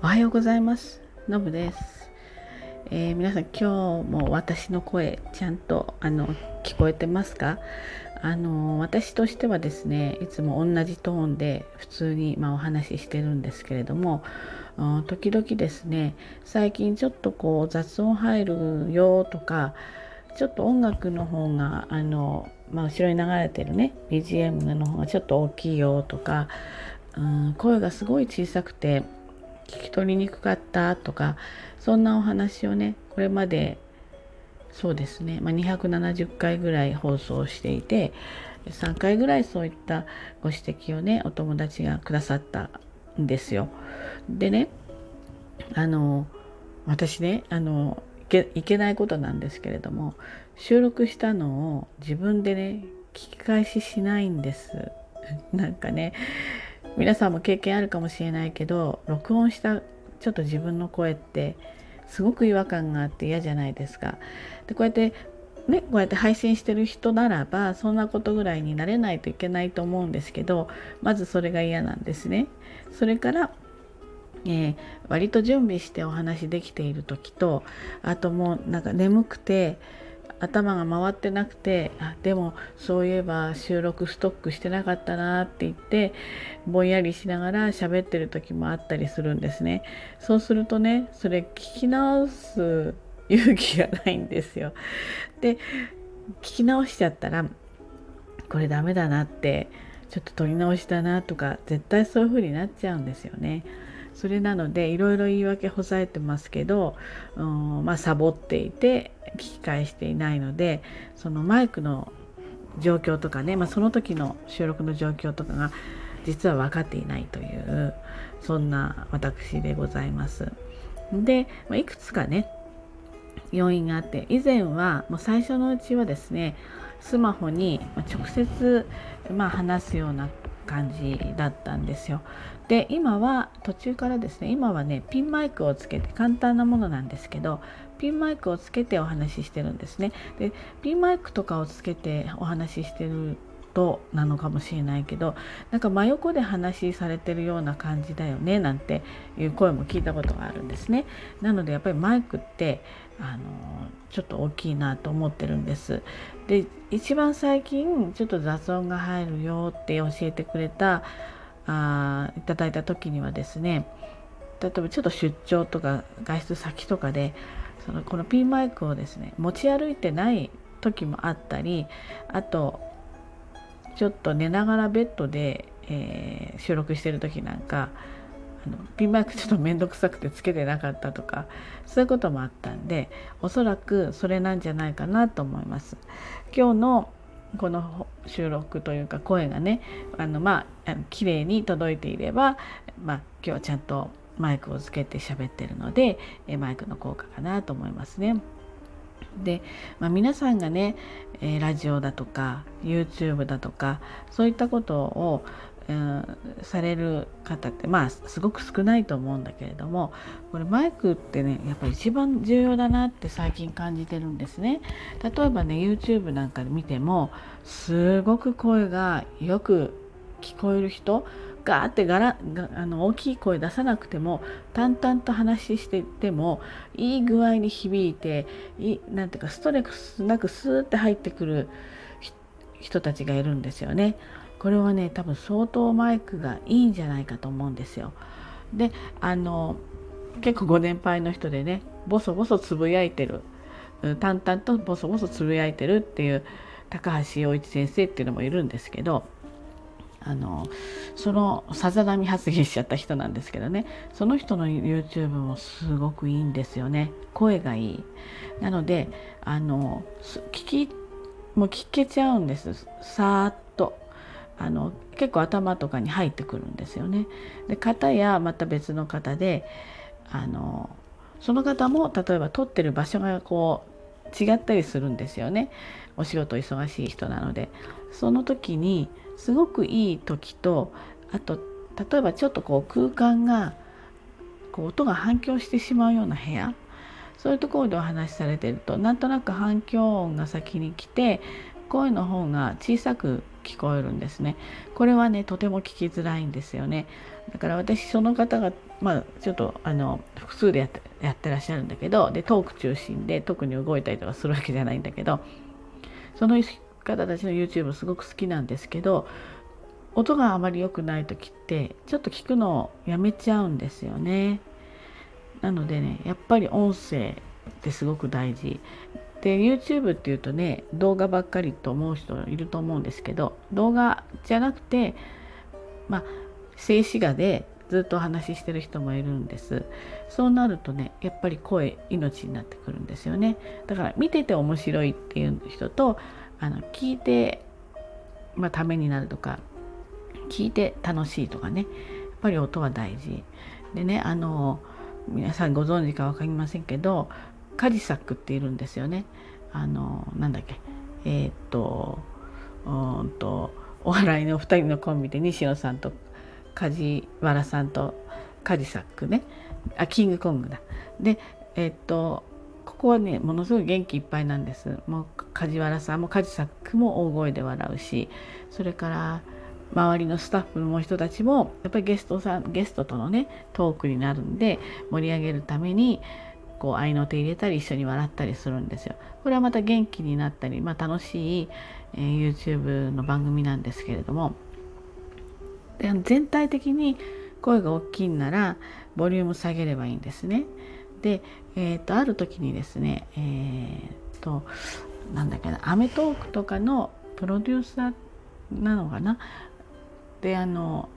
おはようございます。のぶです、えー、皆さん今日も私の声ちゃんとあの聞こえてますか？あの私としてはですねいつも同じトーンで普通に、まあ、お話ししてるんですけれども時々ですね最近ちょっとこう雑音入るよとかちょっと音楽の方があの、まあ、後ろに流れてるね BGM の方がちょっと大きいよとか、うん、声がすごい小さくて聞き取りにくかったとかそんなお話をねこれまでそうですね、まあ、270回ぐらい放送していて3回ぐらいそういったご指摘をねお友達がくださったんですよ。でねあの私ねあのいけないことなんですけれども収録したのを自分でね聞き返ししないんです。なんかね皆さんも経験あるかもしれないけど録音したちょっと自分の声ってすごく違和感があって嫌じゃないですか。でこうやってね、こうやって配信してる人ならばそんなことぐらいになれないといけないと思うんですけどまずそれが嫌なんですね。それからえー、割と準備してお話できている時とあともうなんか眠くて頭が回ってなくてあでもそういえば収録ストックしてなかったなって言ってぼんやりしながら喋ってる時もあったりするんですねそうするとねそれ聞き直す勇気がないんですよで聞き直しちゃったらこれダメだなってちょっと撮り直しだなとか絶対そういう風になっちゃうんですよね。それなのでいろいろ言い訳ほざえてますけど、うん、まあサボっていて聞き返していないのでそのマイクの状況とかね、まあ、その時の収録の状況とかが実は分かっていないというそんな私でございます。で、まあ、いくつかね要因があって以前はもう最初のうちはですねスマホに直接、まあ、話すような感じだったんですよ。で今は途中からですね今はねピンマイクをつけて簡単なものなんですけどピンマイクをつけてお話ししてるんですね。でピンマイクとかをつけてお話ししてるとなのかもしれないけどなんか真横で話しされてるような感じだよねなんていう声も聞いたことがあるんですね。なのでやっぱりマイクってあのちょっと大きいなと思ってるんです。で一番最近ちょっと雑音が入るよって教えてくれたあいただいた時にはですね例えばちょっと出張とか外出先とかでそのこのピンマイクをですね持ち歩いてない時もあったりあとちょっと寝ながらベッドで、えー、収録してる時なんかのピンマイクちょっと面倒くさくてつけてなかったとかそういうこともあったんでおそらくそれなんじゃないかなと思います。今日のこの収録というか声がねあのまあ綺麗に届いていれば、まあ、今日はちゃんとマイクをつけて喋ってるのでマイクの効果かなと思いますね。で、まあ、皆さんがね、ラジオだとか YouTube だとかそういったことを、うん、される方ってまあすごく少ないと思うんだけれどもこれマイクってねやっぱり一番重要だなって最近感じてるんですね。例えばね YouTube なんかで見てもすごく声がよく聞こえる人ガーってガラあの大きい声出さなくても淡々と話していてもいい具合に響いていなんていうかストレスなくスーって入ってくる人たちがいるんですよね。これはね多分相当マイクがいいんじゃないかと思うんですよ。であの結構ご年配の人でねボソボソつぶやいてる。淡々とボソボソつぶやいてるっていう高橋洋一先生っていうのもいるんですけどあのそのさざ波発言しちゃった人なんですけどねその人の YouTube もすごくいいんですよね。声がいい。なのであの聞きもう聞けちゃうんです。さーっあの結構頭とかに入ってくるんですよね。で方やまた別の方であのその方も例えば撮ってる場所がこう違ったりするんですよね。お仕事忙しい人なので。その時にすごくいい時とあと例えばちょっとこう空間がこう音が反響してしまうような部屋。そういうところでお話しされてるとなんとなく反響音が先に来て声の方が小さく聞こえるんですね。これはねとても聞きづらいんですよね。だから私その方がまあちょっとあの複数でやってやってらっしゃるんだけどでトーク中心で特に動いたりとかするわけじゃないんだけどその方たちの YouTube すごく好きなんですけど音があまり良くない時ってちょっと聞くのをやめちゃうんですよね。なのでねやっぱり音声ってすごく大事。で YouTube っていうとね動画ばっかりと思う人いると思うんですけど動画じゃなくてまあ静止画でずっとお話ししてる人もいるんです。そうなるとねやっぱり声命になってくるんですよね。だから見てて面白いっていう人とあの聞いて、まあ、ためになるとか聞いて楽しいとかねやっぱり音は大事。でねあの皆さんご存知か分かりませんけどカジサックっているんですよね。あのなんだっけえー、っとうんとお笑いの2人のコンビで西野さんと梶原さんとカジサックねあキングコングだ。でえー、っとここはねものすごい元気いっぱいなんです。もう梶原さんもカジサックも大声で笑うしそれから周りのスタッフの人たちもやっぱりゲストさんゲストとのねトークになるんで盛り上げるためにこう合いの手入れたり一緒に笑ったりするんですよ。これはまた元気になったり、まあ、楽しい、えー、YouTube の番組なんですけれどもで全体的に声が大きいんならボリューム下げればいいんですね。で、えーと、ある時にですねえーと、となんだっけな『アメトーーク』とかのプロデューサーなのかな？であの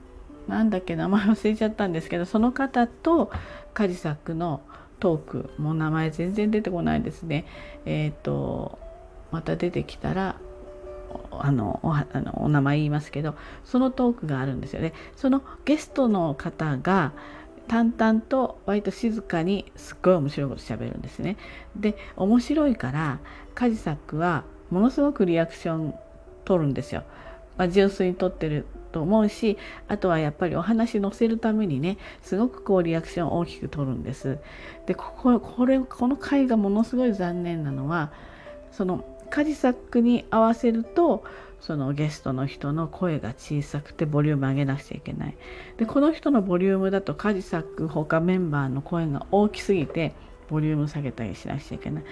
なんだっけ名前忘れちゃったんですけどその方とカジサックのトークもう名前全然出てこないですね。えっ、ー、とまた出てきたらあのお名前言いますけどそのトークがあるんですよね。そのゲストの方が淡々と割と静かにすっごい面白いこと喋るんですね。で面白いからカジサックはものすごくリアクション取るんですよ、まあ、純粋に取ってると思うしあとはやっぱりお話載せるためにねすごくこうリアクションを大きく取るんです。でこここれこの回がものすごい残念なのはそのカジサックに合わせるとそのゲストの人の声が小さくてボリューム上げなくちゃいけない。でこの人のボリュームだとカジサック他メンバーの声が大きすぎてボリューム下げたりしなくちゃいけない。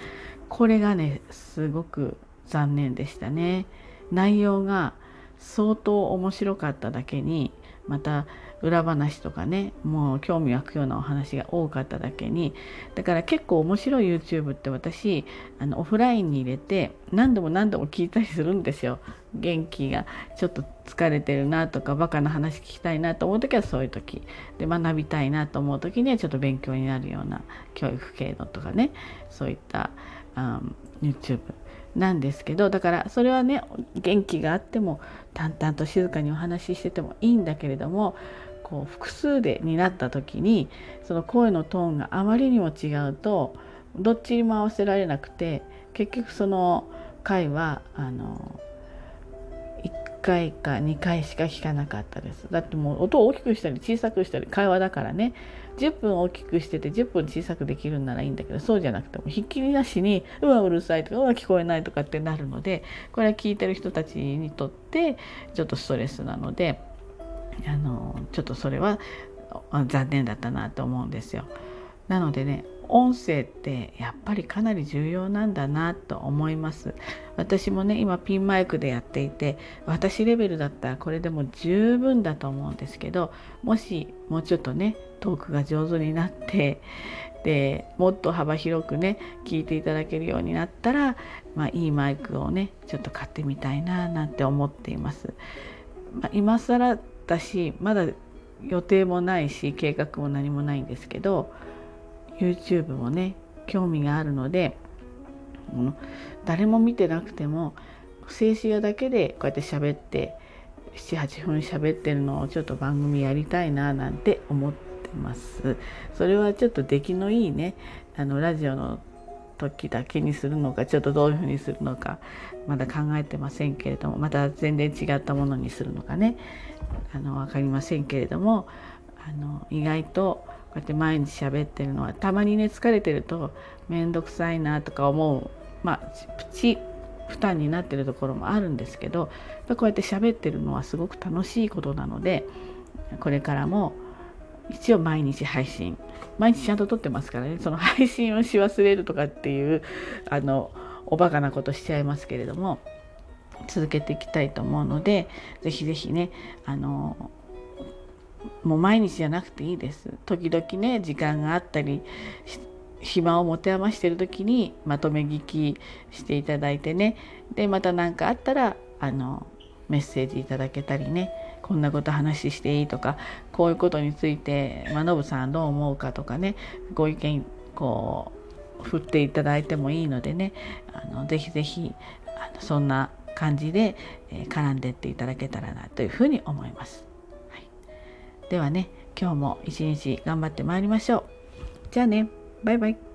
これがねすごく残念でしたね。内容が相当面白かっただけにまた裏話とかねもう興味湧くようなお話が多かっただけにだから結構面白い YouTube って私あのオフラインに入れて何度も何度も聞いたりするんですよ。元気がちょっと疲れてるなとかバカな話聞きたいなと思う時はそういう時。で学びたいなと思う時にはちょっと勉強になるような教育系のとかねそういった、うん、YouTube なんですけどだからそれはね元気があっても淡々と静かにお話ししててもいいんだけれどもこう複数でになった時にその声のトーンがあまりにも違うとどっちにも合わせられなくて結局その回はあの回か2回しか聞かなかったですだってもう音を大きくしたり小さくしたり会話だからね10分大きくしてて10分小さくできるんならいいんだけどそうじゃなくてもひっきりなしにうわうるさいとかうわ聞こえないとかってなるのでこれは聞いてる人たちにとってちょっとストレスなのであのちょっとそれは残念だったなと思うんですよ。なのでね音声ってやっぱりかなり重要なんだなと思います私もね今ピンマイクでやっていて私レベルだったらこれでも十分だと思うんですけどもしもうちょっとねトークが上手になってでもっと幅広くね聞いていただけるようになったら、まあ、いいマイクをねちょっと買ってみたいななんて思っています。まあ、今更だしまだ予定もないし計画も何もないんですけど YouTube もね興味があるので誰も見てなくても静止画だけでこうやって喋って78分喋ってるのをちょっと番組やりたいななんて思ってます。それはちょっと出来のいいねあのラジオの時だけにするのかちょっとどういうふうにするのかまだ考えてませんけれどもまた全然違ったものにするのかねあの分かりませんけれどもあの意外とこうやって毎日喋ってるのはたまにね疲れてると面倒くさいなとか思うまあプチ負担になってるところもあるんですけどこうやって喋ってるのはすごく楽しいことなのでこれからも一応毎日配信毎日ちゃんと撮ってますからねその配信をし忘れるとかっていうあのおバカなことしちゃいますけれども続けていきたいと思うので是非是非ねあのもう毎日じゃなくていいです。時々ね時間があったり暇を持て余してる時にまとめ聞きしていただいてね。でまた何かあったらあのメッセージいただけたりね。こんなこと話していいとかこういうことについて、まのぶさんどう思うかとかね。ご意見こう振っていただいてもいいのでね。あのぜひぜひあのそんな感じで、えー、絡んでっていただけたらなというふうに思います。ではね今日も一日頑張ってまいりましょう。じゃあねバイバイ。